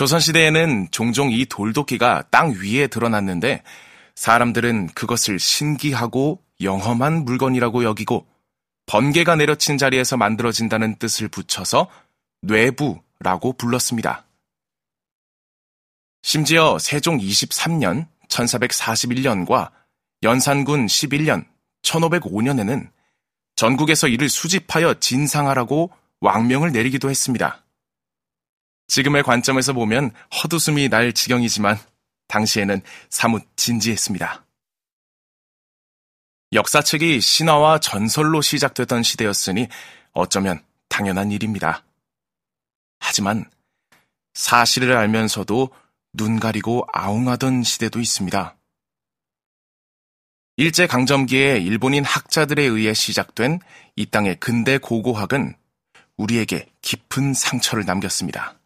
조선시대에는 종종 이 돌도끼가 땅 위에 드러났는데 사람들은 그것을 신기하고 영험한 물건이라고 여기고 번개가 내려친 자리에서 만들어진다는 뜻을 붙여서 뇌부라고 불렀습니다. 심지어 세종 23년 1441년과 연산군 11년 1505년에는 전국에서 이를 수집하여 진상하라고 왕명을 내리기도 했습니다. 지금의 관점에서 보면 헛웃음이 날 지경이지만 당시에는 사뭇 진지했습니다. 역사책이 신화와 전설로 시작되던 시대였으니 어쩌면 당연한 일입니다. 하지만 사실을 알면서도 눈 가리고 아웅하던 시대도 있습니다. 일제강점기에 일본인 학자들에 의해 시작된 이 땅의 근대 고고학은 우리에게 깊은 상처를 남겼습니다.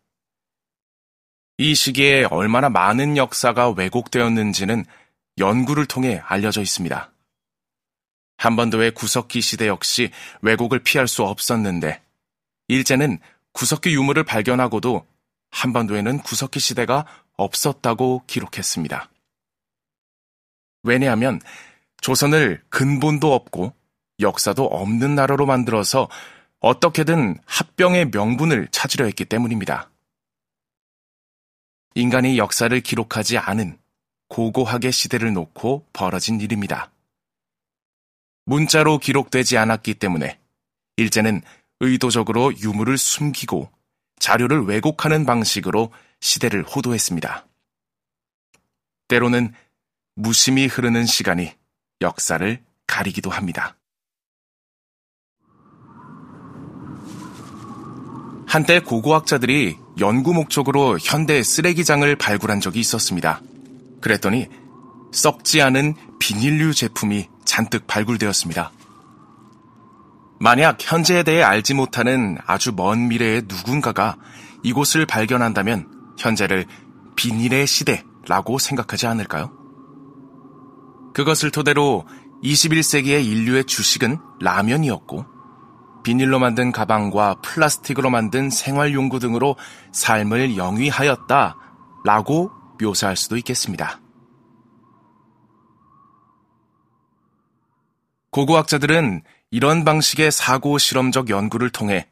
이 시기에 얼마나 많은 역사가 왜곡되었는지는 연구를 통해 알려져 있습니다. 한반도의 구석기 시대 역시 왜곡을 피할 수 없었는데 일제는 구석기 유물을 발견하고도 한반도에는 구석기 시대가 없었다고 기록했습니다. 왜냐하면 조선을 근본도 없고 역사도 없는 나라로 만들어서 어떻게든 합병의 명분을 찾으려 했기 때문입니다. 인간이 역사를 기록하지 않은 고고학의 시대를 놓고 벌어진 일입니다. 문자로 기록되지 않았기 때문에 일제는 의도적으로 유물을 숨기고 자료를 왜곡하는 방식으로 시대를 호도했습니다. 때로는 무심히 흐르는 시간이 역사를 가리기도 합니다. 한때 고고학자들이 연구 목적으로 현대 쓰레기장을 발굴한 적이 있었습니다. 그랬더니 썩지 않은 비닐류 제품이 잔뜩 발굴되었습니다. 만약 현재에 대해 알지 못하는 아주 먼 미래의 누군가가 이곳을 발견한다면 현재를 비닐의 시대라고 생각하지 않을까요? 그것을 토대로 21세기의 인류의 주식은 라면이었고 비닐로 만든 가방과 플라스틱으로 만든 생활용구 등으로 삶을 영위하였다 라고 묘사할 수도 있겠습니다. 고고학자들은 이런 방식의 사고 실험적 연구를 통해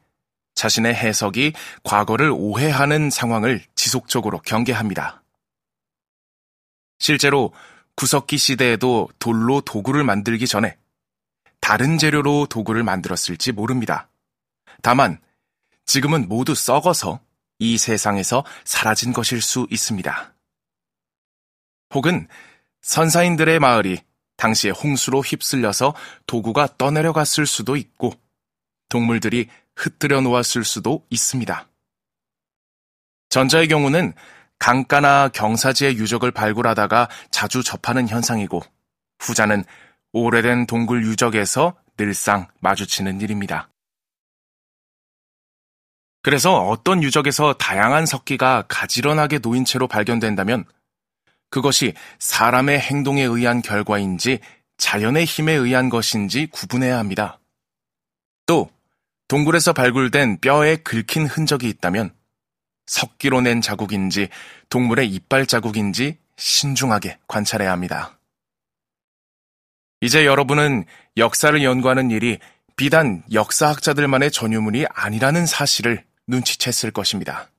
자신의 해석이 과거를 오해하는 상황을 지속적으로 경계합니다. 실제로 구석기 시대에도 돌로 도구를 만들기 전에 다른 재료로 도구를 만들었을지 모릅니다. 다만 지금은 모두 썩어서 이 세상에서 사라진 것일 수 있습니다. 혹은 선사인들의 마을이 당시에 홍수로 휩쓸려서 도구가 떠내려갔을 수도 있고 동물들이 흩뜨려 놓았을 수도 있습니다. 전자의 경우는 강가나 경사지의 유적을 발굴하다가 자주 접하는 현상이고 후자는 오래된 동굴 유적에서 늘상 마주치는 일입니다. 그래서 어떤 유적에서 다양한 석기가 가지런하게 놓인 채로 발견된다면 그것이 사람의 행동에 의한 결과인지 자연의 힘에 의한 것인지 구분해야 합니다. 또 동굴에서 발굴된 뼈에 긁힌 흔적이 있다면 석기로 낸 자국인지 동물의 이빨 자국인지 신중하게 관찰해야 합니다. 이제 여러분은 역사를 연구하는 일이 비단 역사학자들만의 전유물이 아니라는 사실을 눈치챘을 것입니다.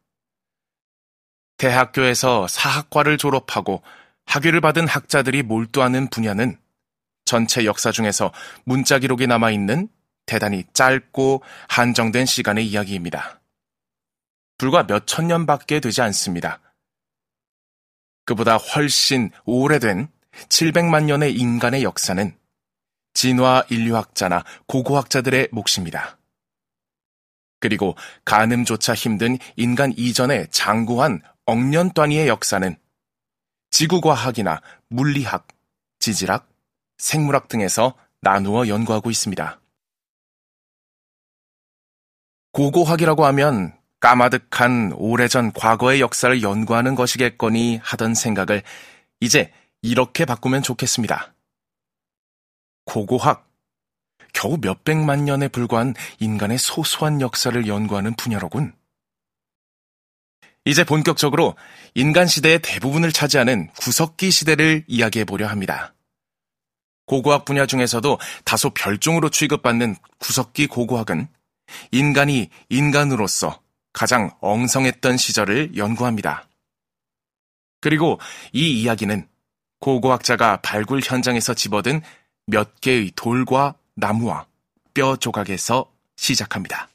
대학교에서 사학과를 졸업하고 학위를 받은 학자들이 몰두하는 분야는 전체 역사 중에서 문자 기록이 남아있는 대단히 짧고 한정된 시간의 이야기입니다. 불과 몇 천 년밖에 되지 않습니다. 그보다 훨씬 오래된 700만 년의 인간의 역사는 진화 인류학자나 고고학자들의 몫입니다. 그리고 가늠조차 힘든 인간 이전의 장구한 억년 단위의 역사는 지구과학이나 물리학, 지질학, 생물학 등에서 나누어 연구하고 있습니다. 고고학이라고 하면 까마득한 오래전 과거의 역사를 연구하는 것이겠거니 하던 생각을 이제 이렇게 바꾸면 좋겠습니다. 고고학, 겨우 몇백만 년에 불과한 인간의 소소한 역사를 연구하는 분야로군. 이제 본격적으로 인간 시대의 대부분을 차지하는 구석기 시대를 이야기해 보려 합니다. 고고학 분야 중에서도 다소 별종으로 취급받는 구석기 고고학은 인간이 인간으로서 가장 엉성했던 시절을 연구합니다. 그리고 이 이야기는 고고학자가 발굴 현장에서 집어든 몇 개의 돌과 나무와 뼈 조각에서 시작합니다.